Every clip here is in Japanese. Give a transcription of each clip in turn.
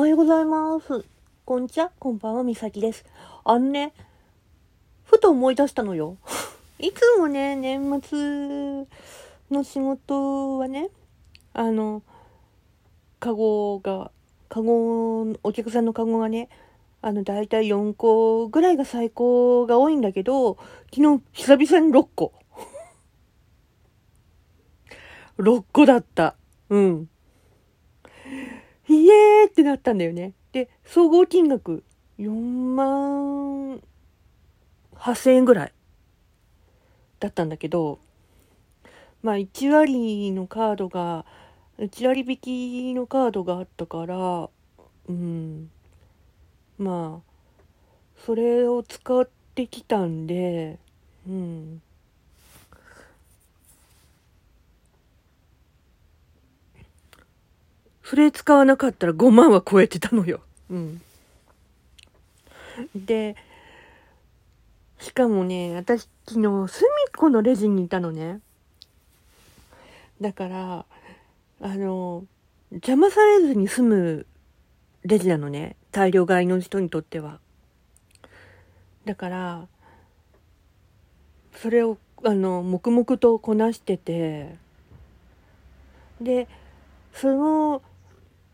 おはようございます。こんにちは、こんばんは、みさきです。あのね、ふと思い出したのよ。いつもね、年末の仕事はね、あの、カゴが、カゴ、お客さんのカゴがね、あの、だいたい4個ぐらいが最高が多いんだけど、昨日、久々に6個。6個だった。うん。エーってなったんだよね。で、総合金額4万8000円ぐらいだったんだけど、まあ1割のカードが、1割引きのカードがあったから、うん、まあ、それを使ってきたんで、うん。それ使わなかったら5万は超えてたのよ。うん。で、しかもね、私昨日隅っこのレジにいたのね。だから、あの、邪魔されずに済むレジなのね。大量買いの人にとっては。だから、それを、あの、黙々とこなしてて、で、その、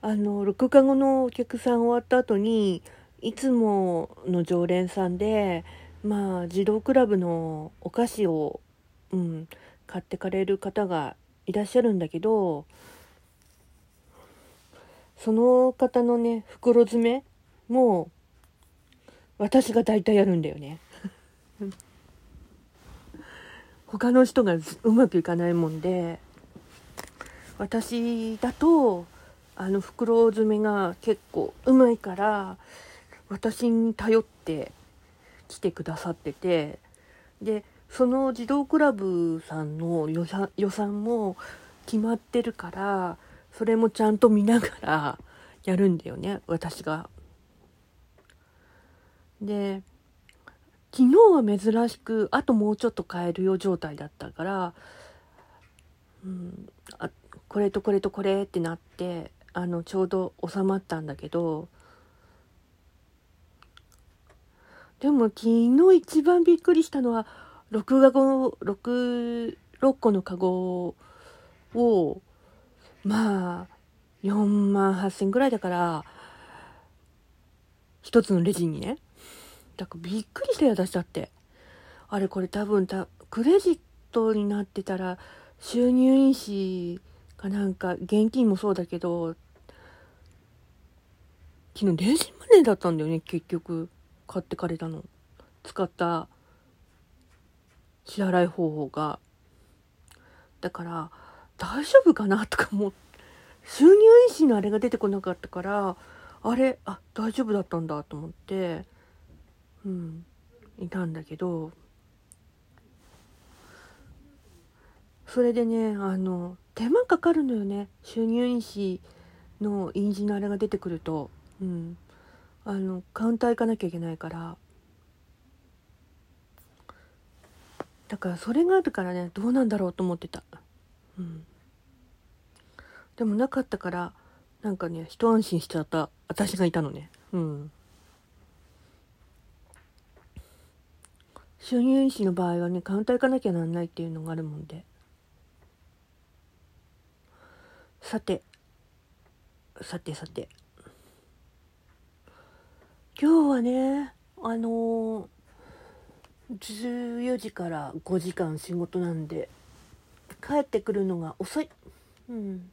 あの、録画後のお客さん終わった後に、いつもの常連さんで、まあ、児童クラブのお菓子を、うん、買ってかれる方がいらっしゃるんだけど、その方のね、袋詰めも、私が大体やるんだよね。他の人がうまくいかないもんで、私だと、あの袋詰めが結構うまいから私に頼って来てくださっててでその児童クラブさんの予算予算も決まってるからそれもちゃんと見ながら やるんだよね私が。で昨日は珍しくあともうちょっと買えるよ状態だったから、うん、あこれとこれとこれってなってあのちょうど収まったんだけどでも昨日一番びっくりしたのは録画後 6, 6個のカゴをまあ4万8,000ぐらいだから一つのレジにね。だからびっくりしたよ私だって。あれこれ多分たクレジットになってたら収入印紙かなんか現金もそうだけど昨日電子マネーだったんだよね結局。買ってかれたの。使った支払い方法が。だから大丈夫かなとか思って収入印紙のあれが出てこなかったからあれあ大丈夫だったんだと思ってうんいたんだけど。それでねあの手間かかるのよね。収入印紙の印字のあれが出てくると。うん。あのカウンター行かなきゃいけないから。だからそれがあるからねどうなんだろうと思ってた。うん。でもなかったからなんかね一安心しちゃった。私がいたのね。うん。収入印紙の場合はねカウンター行かなきゃなんないっていうのがあるもんで。さて。さてさて。今日はねあのー、14時から5時間仕事なんで帰ってくるのが遅い。うん。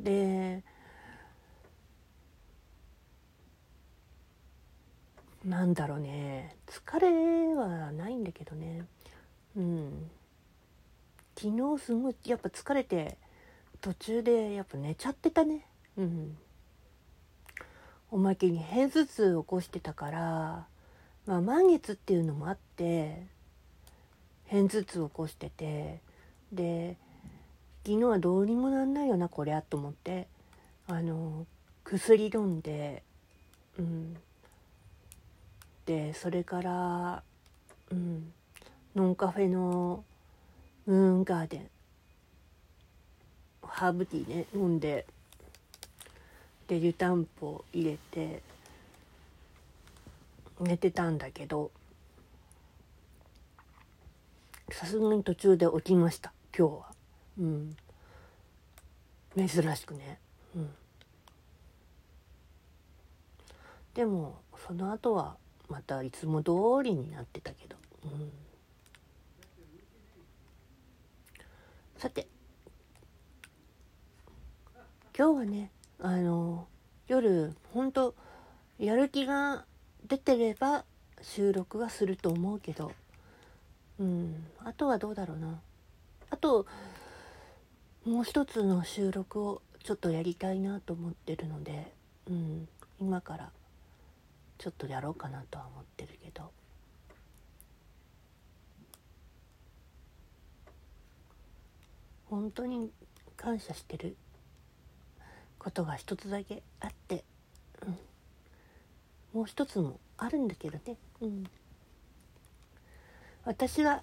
でなんだろうね。疲れはないんだけどね。うん。昨日すごいやっぱ疲れて途中でやっぱ寝ちゃってたね。うん。おまけに片頭痛を起こしてたからまあ満月っていうのもあって片頭痛を起こしててで昨日はどうにもなんないよなこりゃと思ってあの薬飲んでうん。でそれからうんノンカフェのムーンガーデンハーブティーね飲んでで湯たんぽ入れて寝てたんだけどさすがに途中で起きました今日は。うん。珍しくね。うん。でもその後はまたいつも通りになってたけど、うん、さて今日はねあの夜ほんとやる気が出てれば収録はすると思うけど。うん。あとはどうだろうな。あともう一つの収録をちょっとやりたいなと思ってるので、うん、今からちょっとやろうかなとは思ってるけど。本当に感謝してる？ことが一つだけあって、うん、もう一つもあるんだけどね、うん、私は、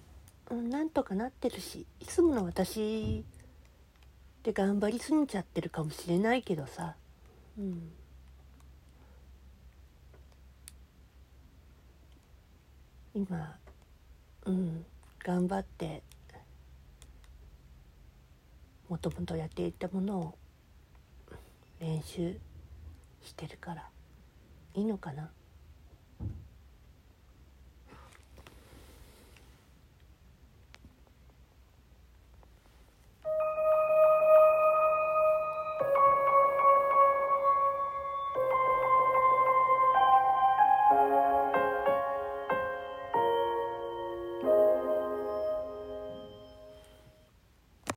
うん、なんとかなってるしいつもの私で頑張りすぎちゃってるかもしれないけどさ、うん、今うん頑張ってもともとやっていたものを練習してるから。いいのかな？